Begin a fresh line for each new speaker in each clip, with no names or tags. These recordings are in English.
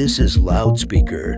This is Loudspeaker.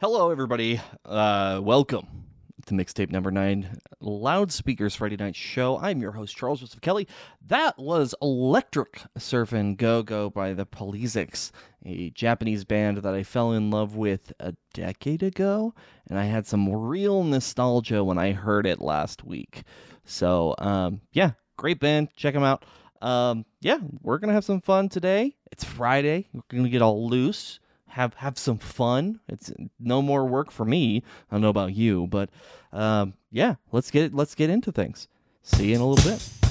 Hello, everybody. Uh, welcome to mixtape number nine, Loudspeakers Friday Night Show. I'm your host, Charles Joseph Kelly. That was Electric Surf and Go Go by the Polysics, a Japanese band that I fell in love with a decade ago, and I had some real nostalgia when I heard it last week. So, um, yeah, great band. Check them out. Um, yeah, we're gonna have some fun today. It's Friday. We're gonna get all loose have have some fun. It's no more work for me. I don't know about you, but um, yeah, let's get let's get into things. See you in a little bit.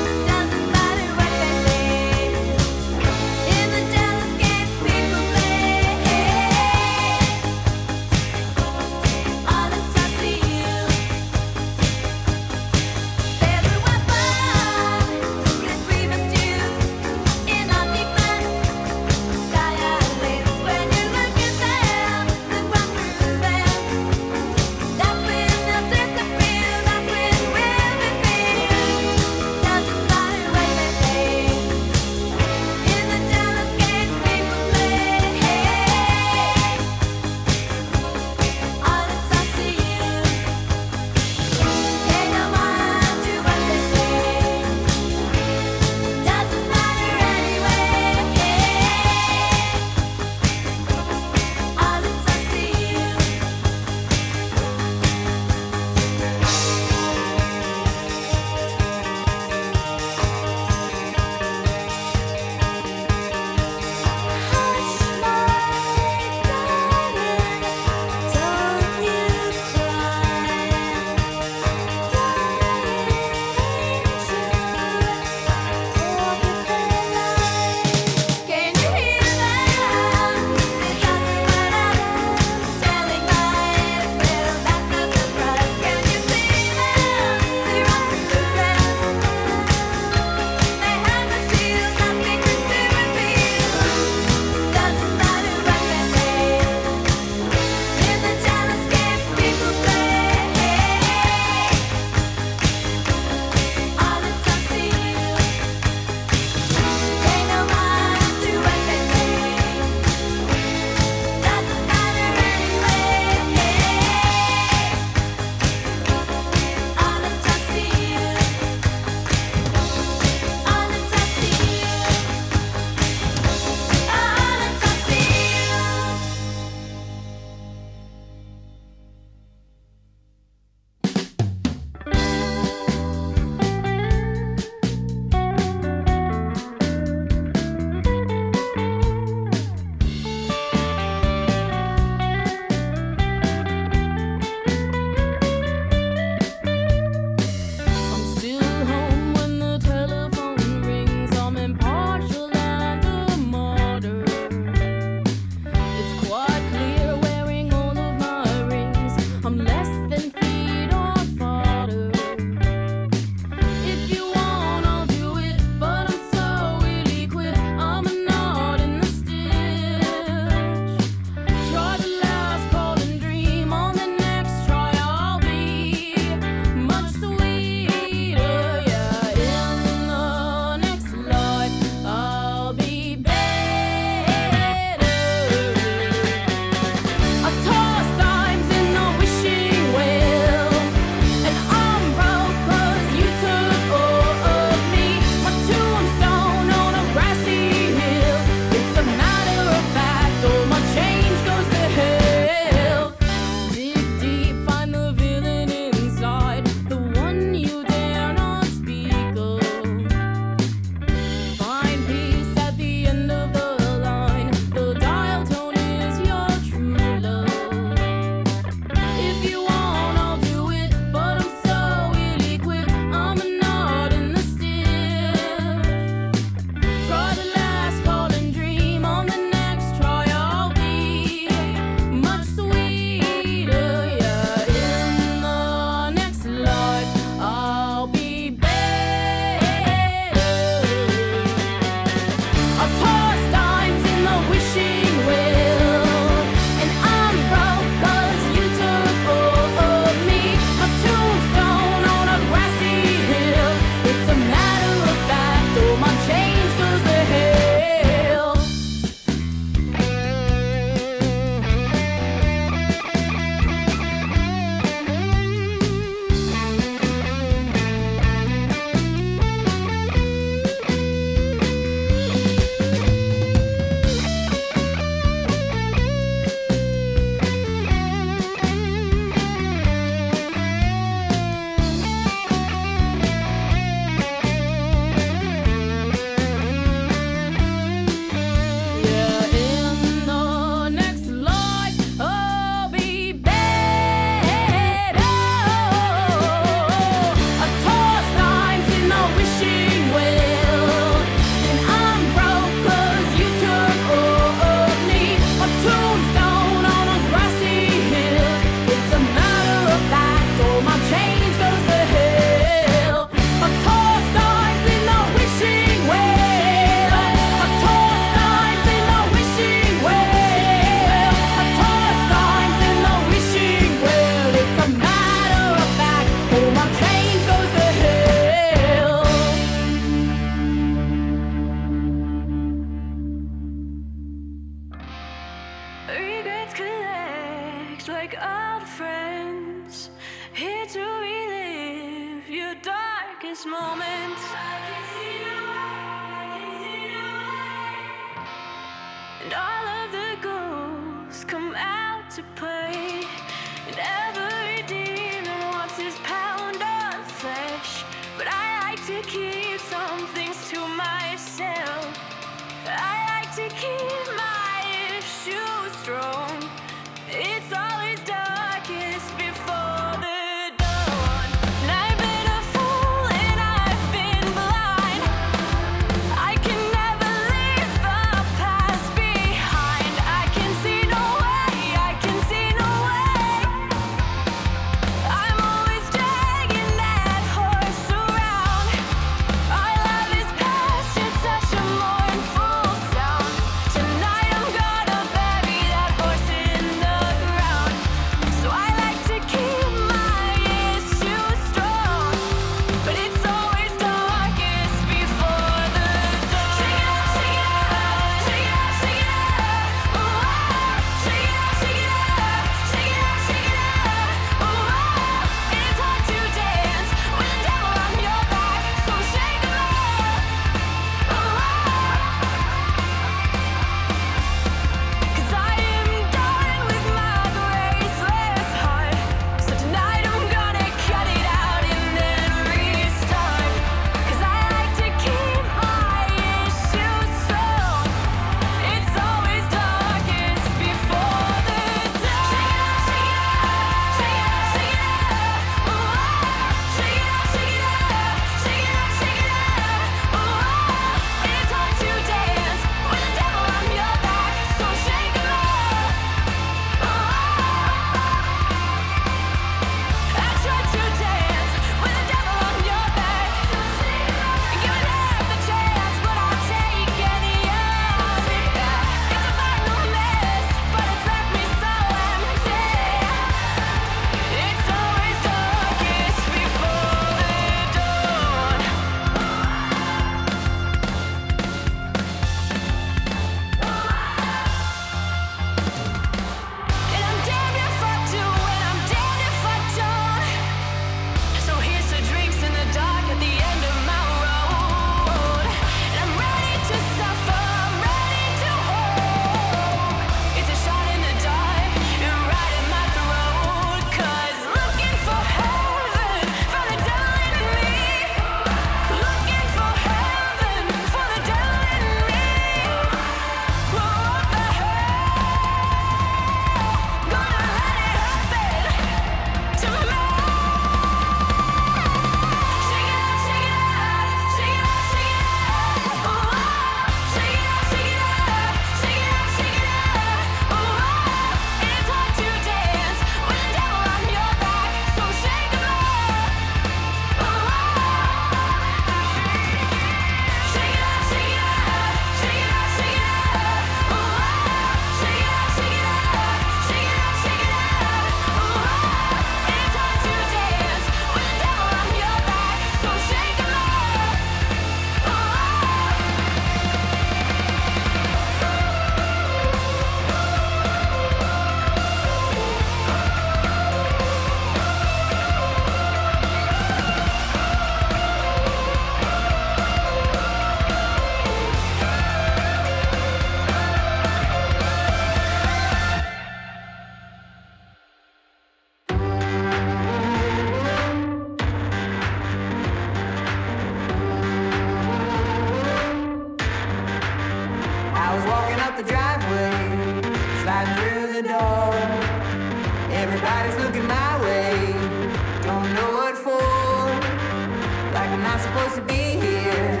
Not supposed to be here,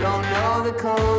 don't know the code.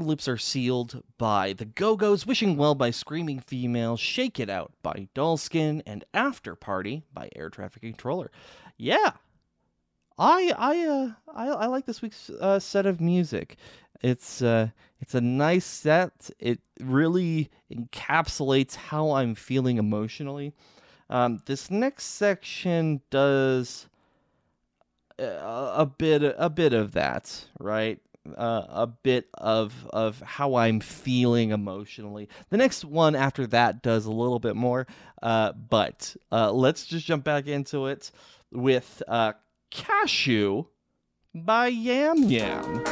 Lips Are Sealed by The Go Go's, Wishing Well by Screaming Female, Shake It Out by Dullskin, and After Party by Air Traffic Controller. Yeah. I I uh I, I like this week's uh, set of music. It's uh it's a nice set. It really encapsulates how I'm feeling emotionally. Um, this next section does a, a bit a bit of that, right? Uh, a bit of of how I'm feeling emotionally. The next one after that does a little bit more, uh, but uh, let's just jump back into it with uh, "Cashew" by Yam Yam.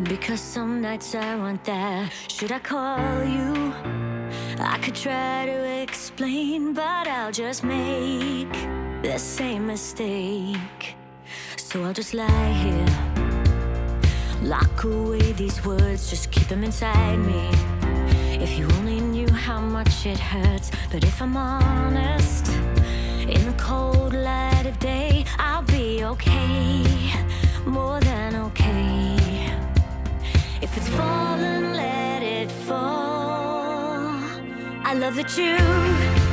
Because some nights I want that. Should I call you? I could try to explain, but I'll just make the same mistake. So I'll just lie here. Lock away these words, just keep them inside me. If you only knew how much it hurts, but if I'm honest, in the cold light of day, I'll be okay, more than okay. If it's fallen, let it fall. I love that you.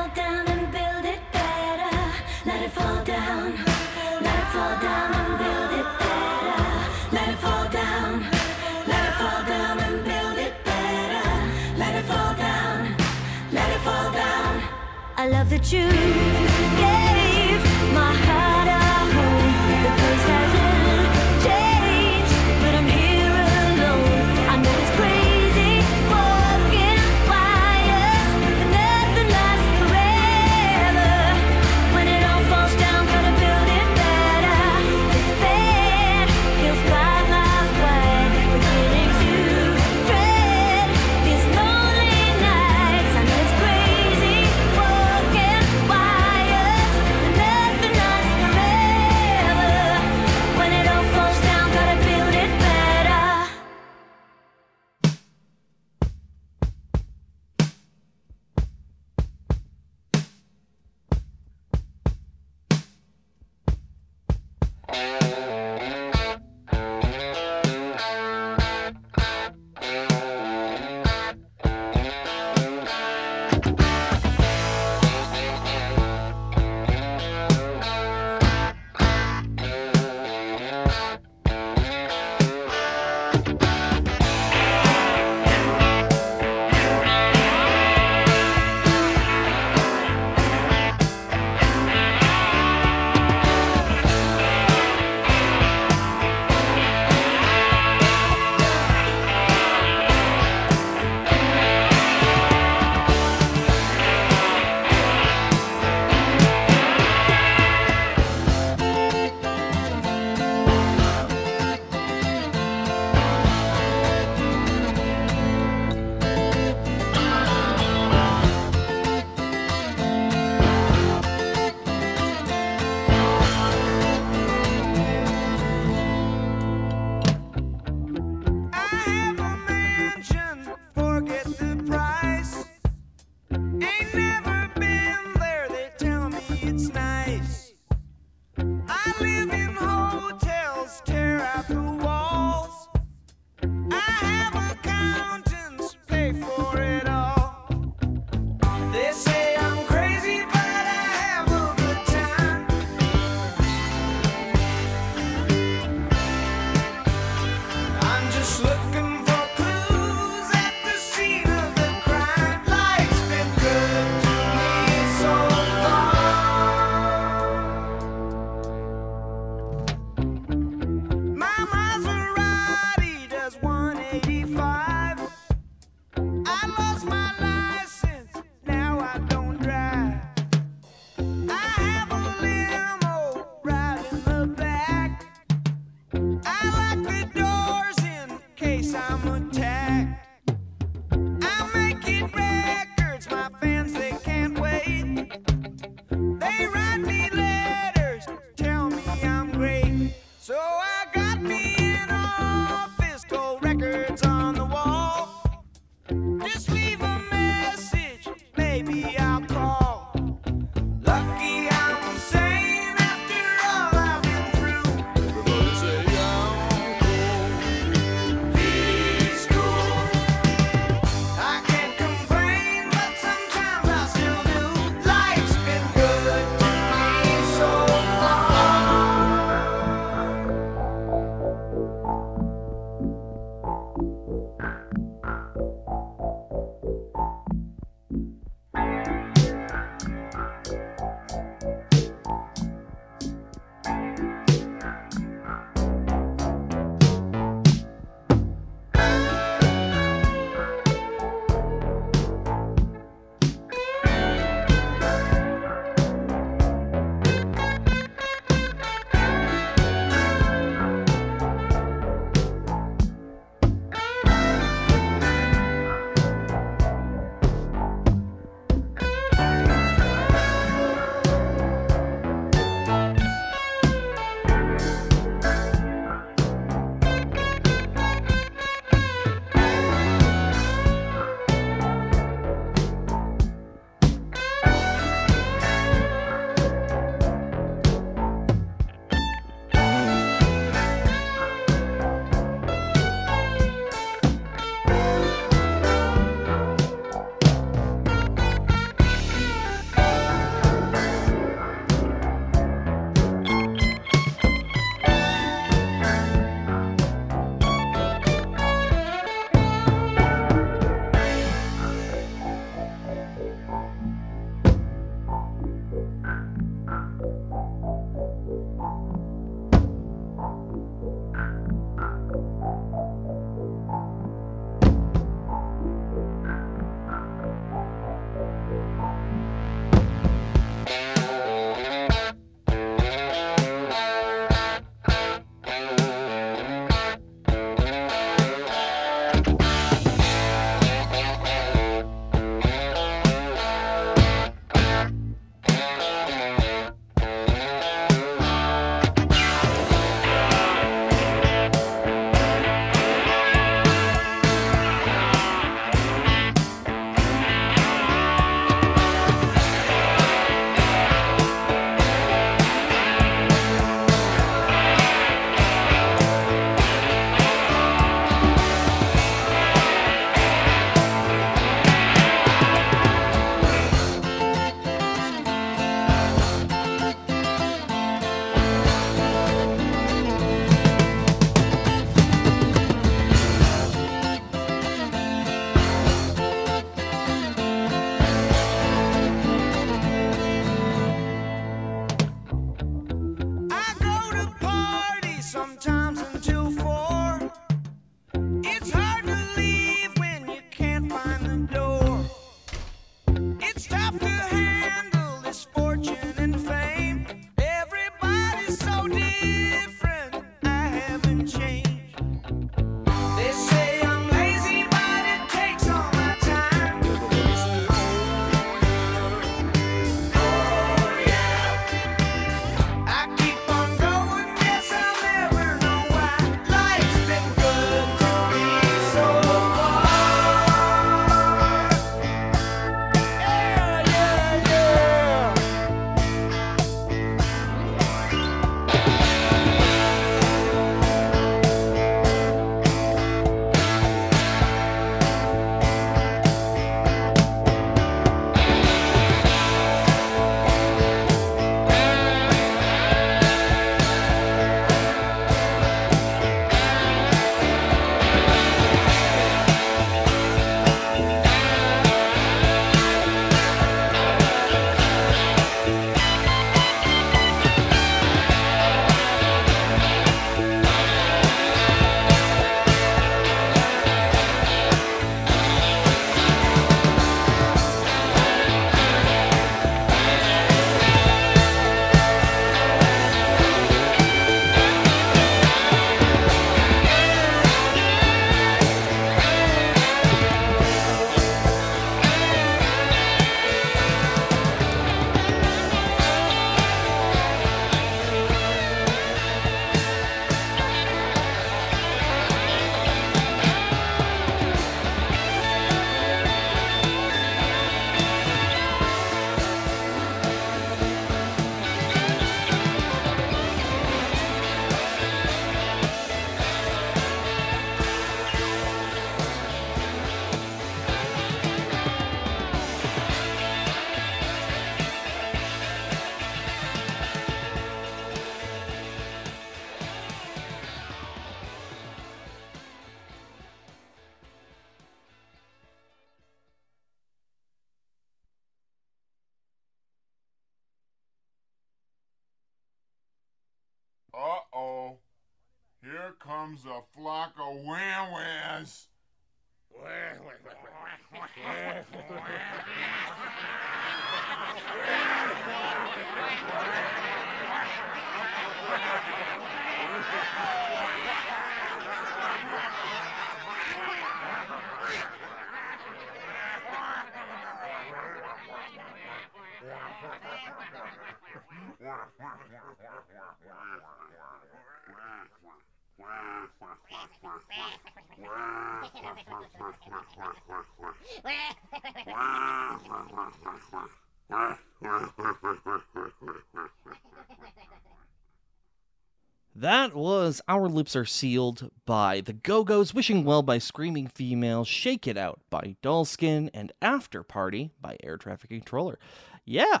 That
was Our Lips Are Sealed by The Go Go's, Wishing Well by Screaming Female, Shake It Out by Dollskin, and After Party by Air Traffic Controller. Yeah.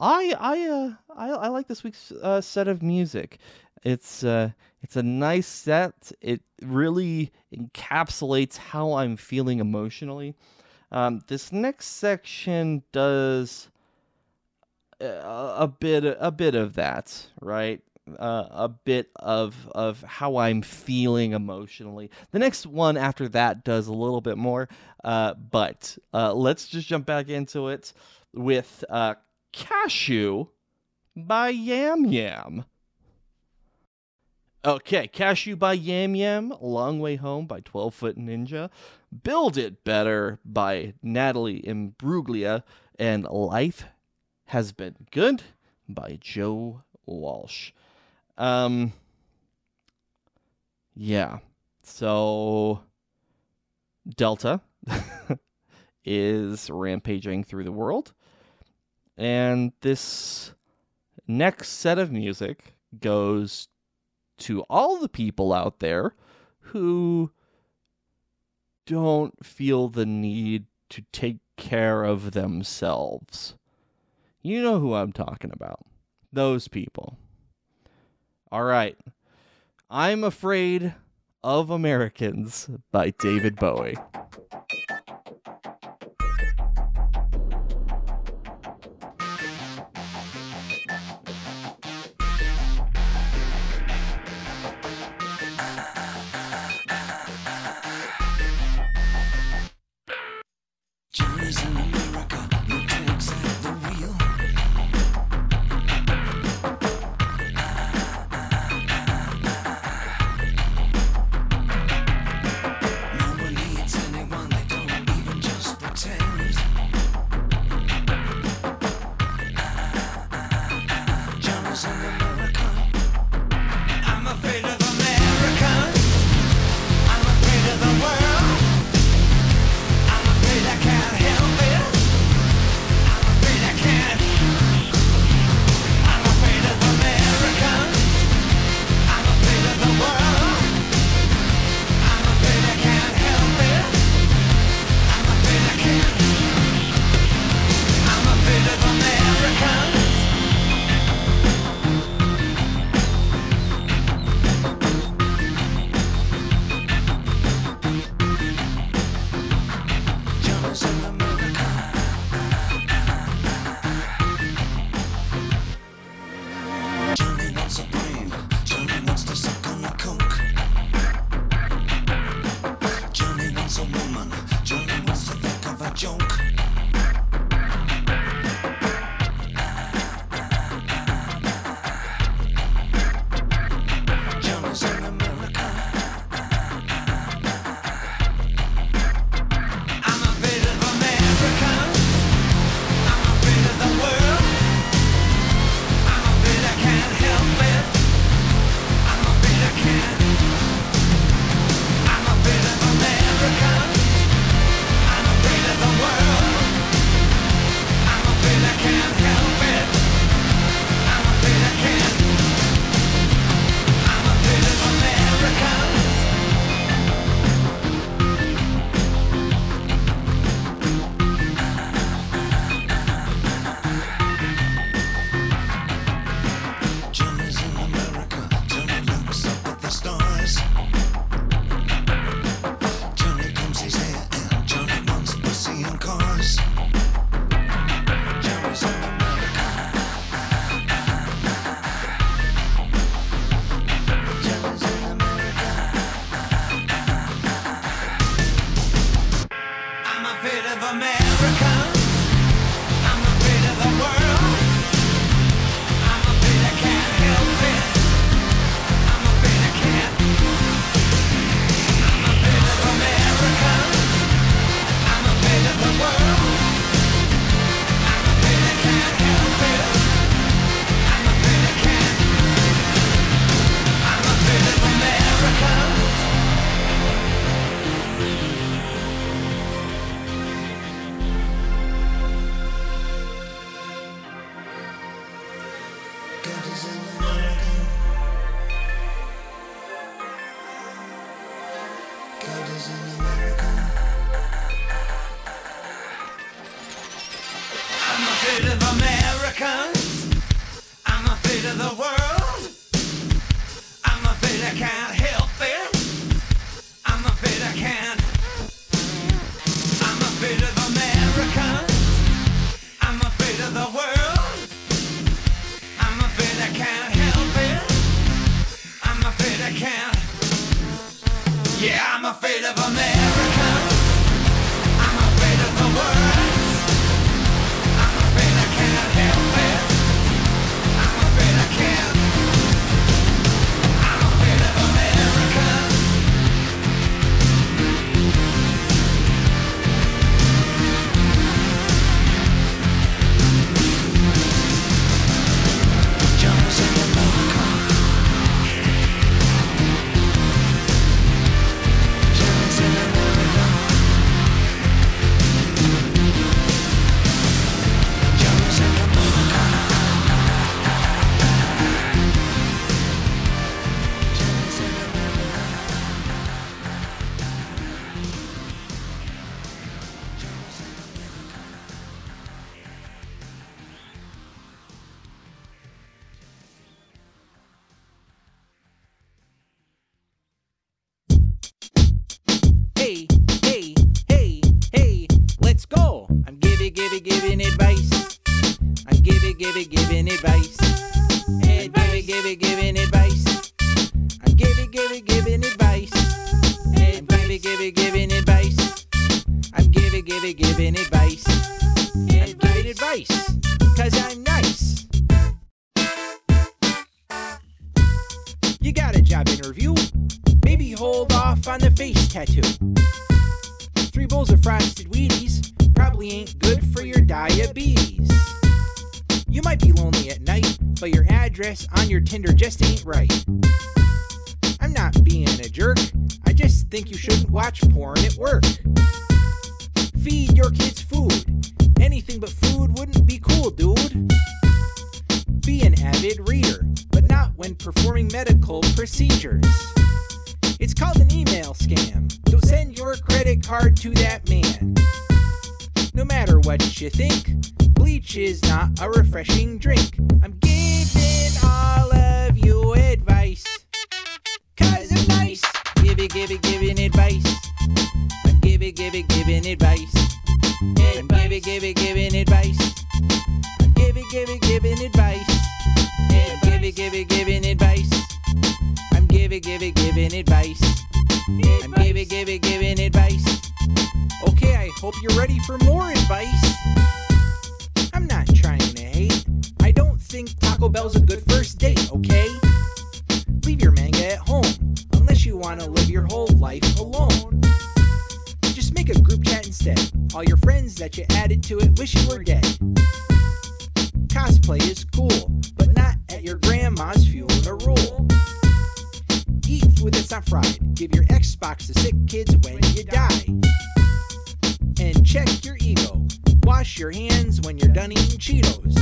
I I uh I, I like this week's uh, set of music. It's uh it's a nice set. It really encapsulates how I'm feeling emotionally. Um, this next section does a, a bit a bit of that, right? Uh, a bit of of how I'm feeling emotionally. The next one after that does a little bit more, uh, but uh, let's just jump back into it with uh, "Cashew" by Yam Yam. Okay, Cashew by Yam Yam, Long Way Home by 12 Foot Ninja, Build It Better by Natalie Imbruglia, and Life Has Been Good by Joe Walsh. Um, yeah, so Delta is rampaging through the world, and this next set of music goes to all the people out there who don't feel the need to take care of themselves. You know who I'm talking about. Those people. All right. I'm Afraid of Americans by David Bowie.
Just ain't right. I'm not being a jerk, I just think you shouldn't watch porn at work. Feed your kids food. Anything but food wouldn't be cool, dude. Be an avid reader, but not when performing medical procedures. It's called an email scam. Don't send your credit card to that man. No matter what you think, bleach is not a refreshing drink. I'm giving all of you advice. Cause I'm nice. Giving, giving, giving advice. I'm giving, giving, giving advice. I'm giving, giving, giving advice. I'm giving, giving, giving advice. I'm giving, giving, giving advice. I'm giving, giving, giving advice. I'm giving, giving, giving advice. Okay, I hope you're ready for more advice. I'm not trying to hate. I don't think Taco Bell's a good first date, okay? All your friends that you added to it wish you were dead. Cosplay is cool, but not at your grandma's funeral. Eat food that's not fried. Give your Xbox to sick kids when you die. And check your ego. Wash your hands when you're done eating Cheetos.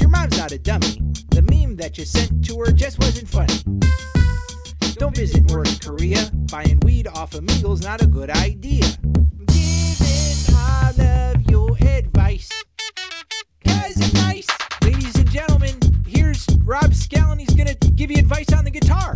Your mom's not a dummy. The meme that you sent to her just wasn't funny. Don't visit North Korea. Buying weed off Amigos not a good idea. Giving all of you advice. Guys are nice. Ladies and gentlemen, here's Rob Scallon. He's gonna give you advice on the guitar.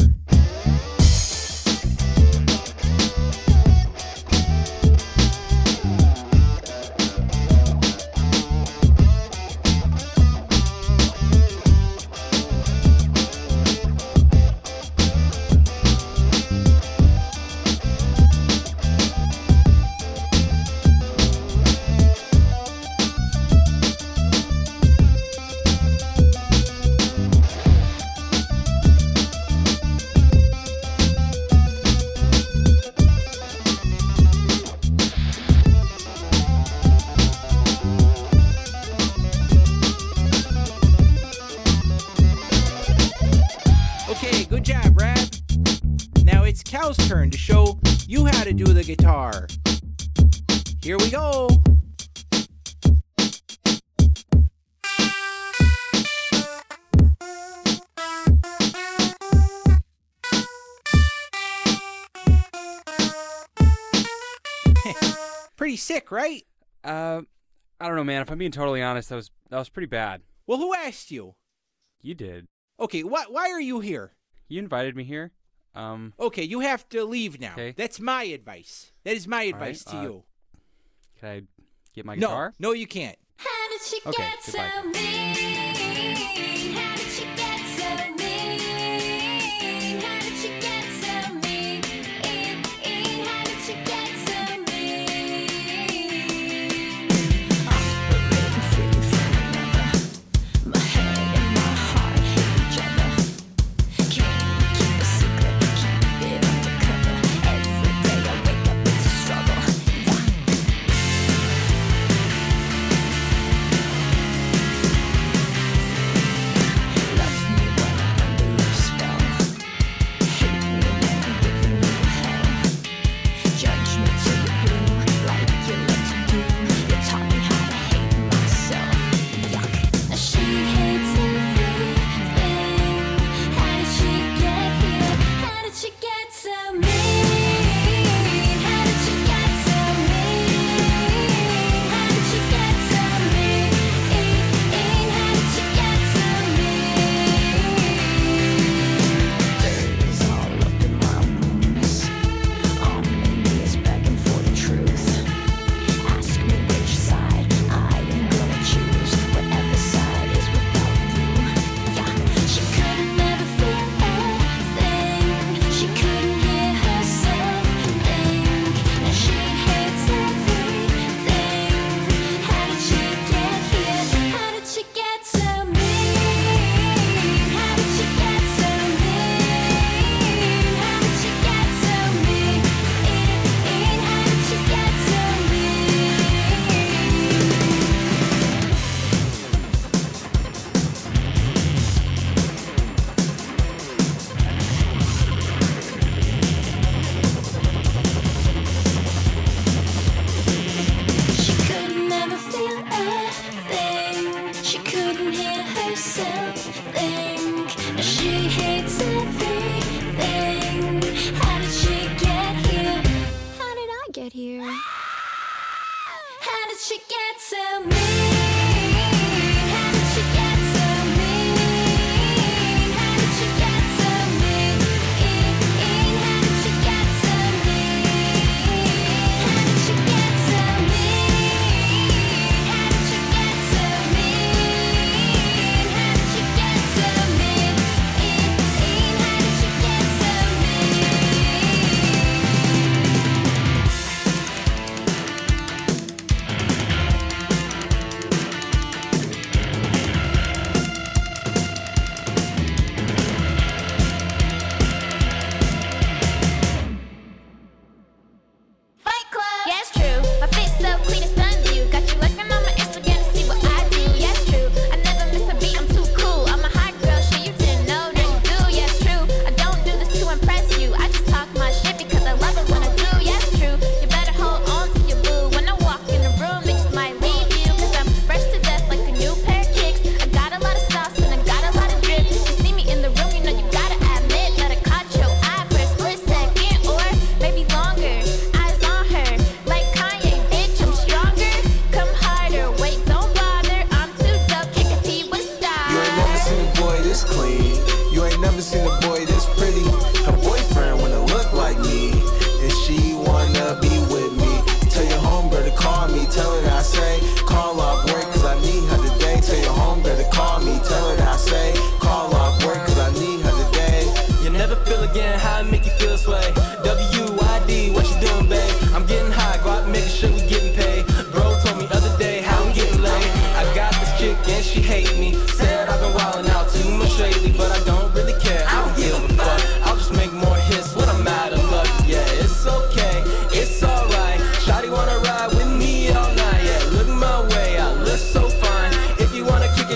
Sick, right?
Uh, I don't know, man. If I'm being totally honest, that was that was pretty bad.
Well, who asked you?
You did.
Okay, why why are you here?
You invited me here. Um,
Okay, you have to leave now.
Okay.
That's my advice. That is my
right,
advice to
uh,
you.
can I get my
No,
guitar?
no, you can't.
How did she
Okay,
get so
goodbye.
mean?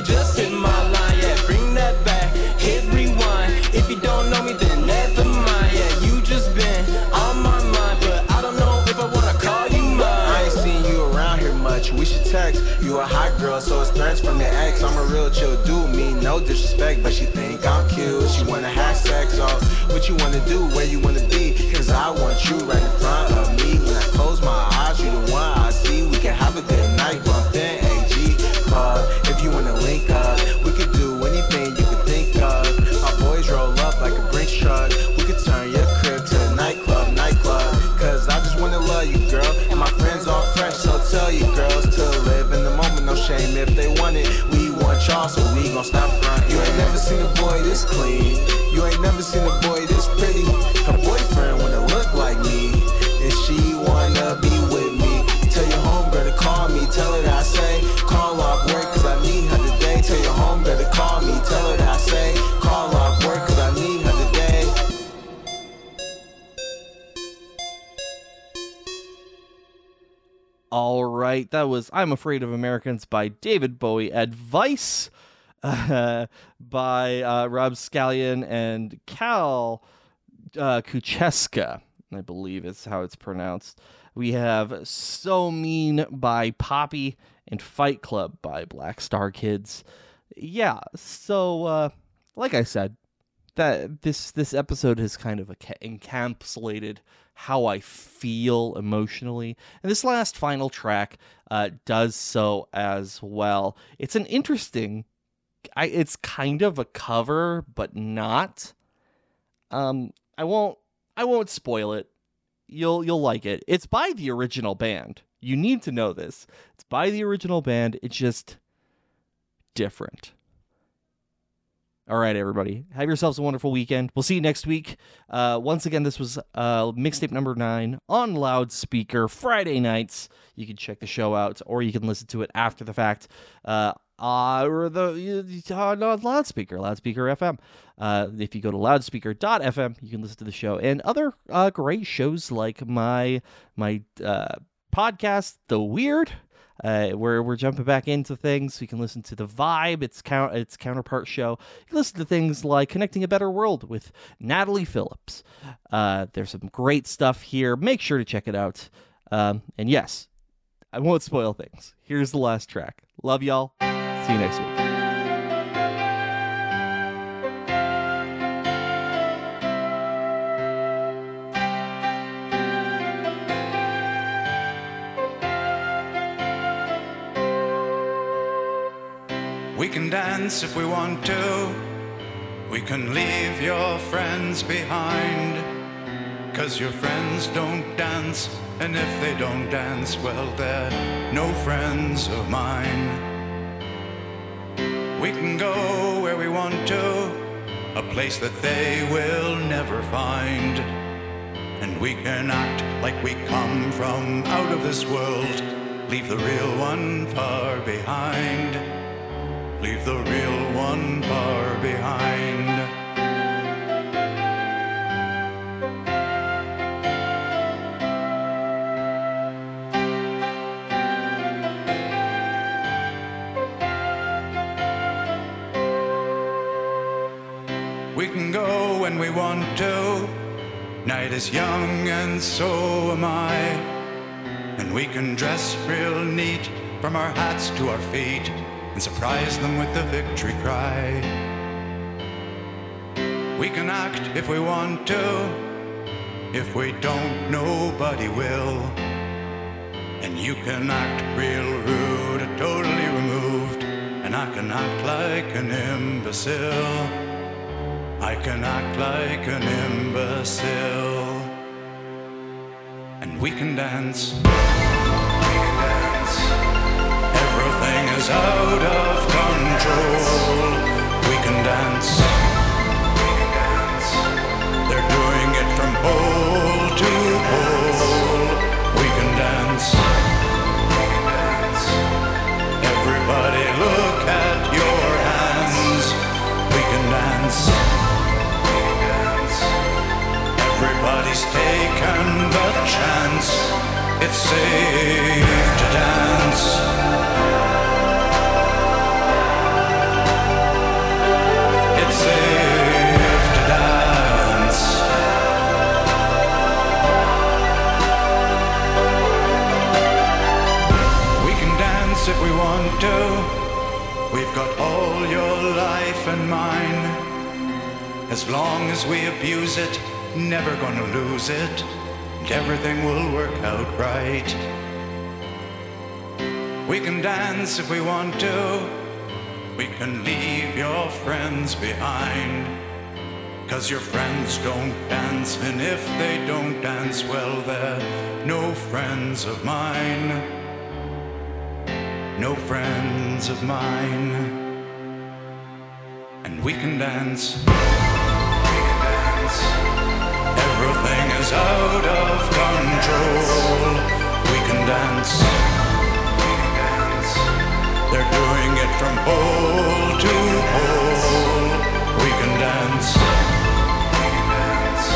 Just hit my line. Yeah, bring that back, hit rewind. If you don't know me, then never mind. Yeah, you just been on my mind, but I don't know if I wanna call you mine.
I ain't seen you around here much. We should text. You a hot girl, so it's threats from your ex. I'm a real chill dude, mean no disrespect, but she think I'm cute. She wanna have sex, so what you wanna do, where you wanna be? Cause I want you right in front of me. When I close my eyes, you the one I see. We can have a good night, bump we gon' stop front. You ain't never seen a boy this clean. You ain't never seen a boy this pretty. That
was "I'm Afraid of Americans" by David Bowie. Advice uh, by uh, Rob Scallon and Cal uh, Kucheska, I believe is how it's pronounced. We have "So Mean" by Poppy and "Fight Club" by Black Star Kids. Yeah, so uh, like I said, that this this episode has kind of encapsulated how I feel emotionally, and this last final track uh, does so as well. It's an interesting, I it's kind of a cover, but not. Um, I won't I won't spoil it. You'll you'll like it. It's by the original band. You need to know this. It's by the original band. It's just different. All right, everybody. Have yourselves a wonderful weekend. We'll see you next week. Uh, once again, this was uh, mixtape number nine on loudspeaker Friday nights. You can check the show out, or you can listen to it after the fact. Uh, or the uh, no, loudspeaker, loudspeaker FM. Uh, if you go to loudspeaker.fm, you can listen to the show and other uh, great shows like my my uh, podcast, The Weird uh, where we're jumping back into things. You can listen to the vibe, its count, its counterpart show. You can listen to things like Connecting a Better World with Natalie Phillips. Uh, there's some great stuff here. Make sure to check it out. Um, and yes, I won't spoil things. Here's the last track. Love y'all. See you next week.
Can dance if we want to. We can leave your friends behind. Cause your friends don't dance. And if they don't dance, well, they're no friends of mine. We can go where we want to. A place that they will never find. And we can act like we come from out of this world. Leave the real one far behind. Leave the real one far behind. We can go when we want to. Night is young and so am I. And we can dress real neat from our hats to our feet and surprise them with the victory cry. We can act if we want to. If we don't, nobody will. And you can act real rude, or totally removed. And I can act like an imbecile. I can act like an imbecile. And we can dance. Is out of control. We can dance. We can dance. They're doing it from pole to pole. We can dance. We can dance. Everybody look at your hands. We can dance. We can dance. Everybody's taken the chance. It's safe to dance. Life and mine. As long as we abuse it, never gonna lose it. And everything will work out right. We can dance if we want to. We can leave your friends behind. Cause your friends don't dance, and if they don't dance, well, they're no friends of mine. No friends of mine. And we can dance. We can dance. Everything is out of control. We can dance. We can dance. They're doing it from pole to pole. We can dance. We can dance.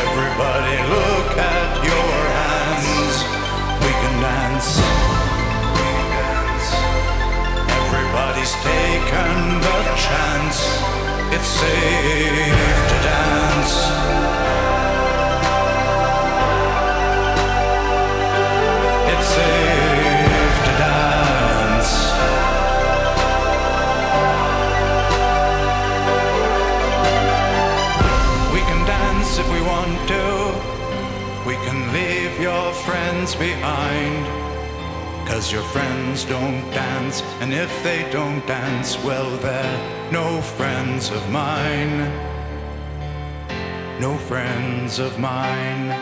Everybody look at your hands. We can dance. Everybody's taken the chance. It's safe to dance. It's safe to dance. We can dance if we want to. We can leave your friends behind. Cause your friends don't dance, and if they don't dance, well, they're no friends of mine. No friends of mine.